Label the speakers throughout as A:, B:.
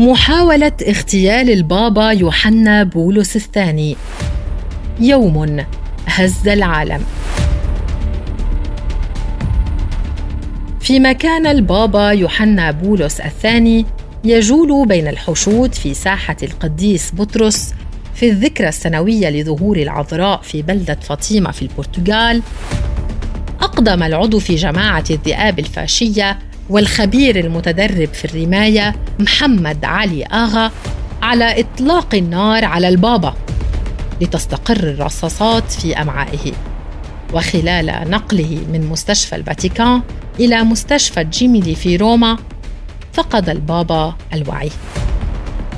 A: محاولة اغتيال البابا يوحنا بولس الثاني. يوم هز العالم. فيما كان البابا يوحنا بولس الثاني يجول بين الحشود في ساحة القديس بطرس في الذكرى السنوية لظهور العذراء في بلدة فاطمة في البرتغال أقدم العضو في جماعة الذئاب الفاشية والخبير المتدرب في الرماية محمد علي آغا على إطلاق النار على البابا لتستقر الرصاصات في أمعائه. وخلال نقله من مستشفى الفاتيكان إلى مستشفى جيميلي في روما فقد البابا الوعي.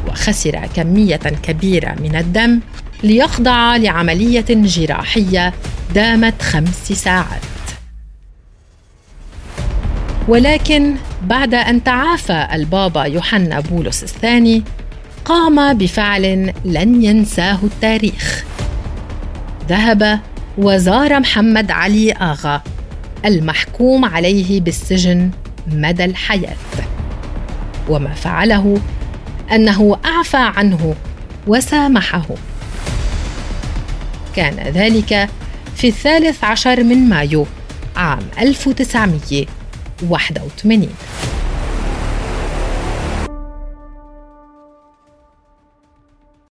A: وخسر كمية كبيرة من الدم ليخضع لعملية جراحية دامت خمس ساعات. ولكن بعد أن تعافى البابا يوحنا بولس الثاني قام بفعل لن ينساه التاريخ. ذهب وزار محمد علي آغا المحكوم عليه بالسجن مدى الحياة. وما فعله أنه أعفى عنه وسامحه. كان ذلك في الثالث عشر من مايو عام 1900 81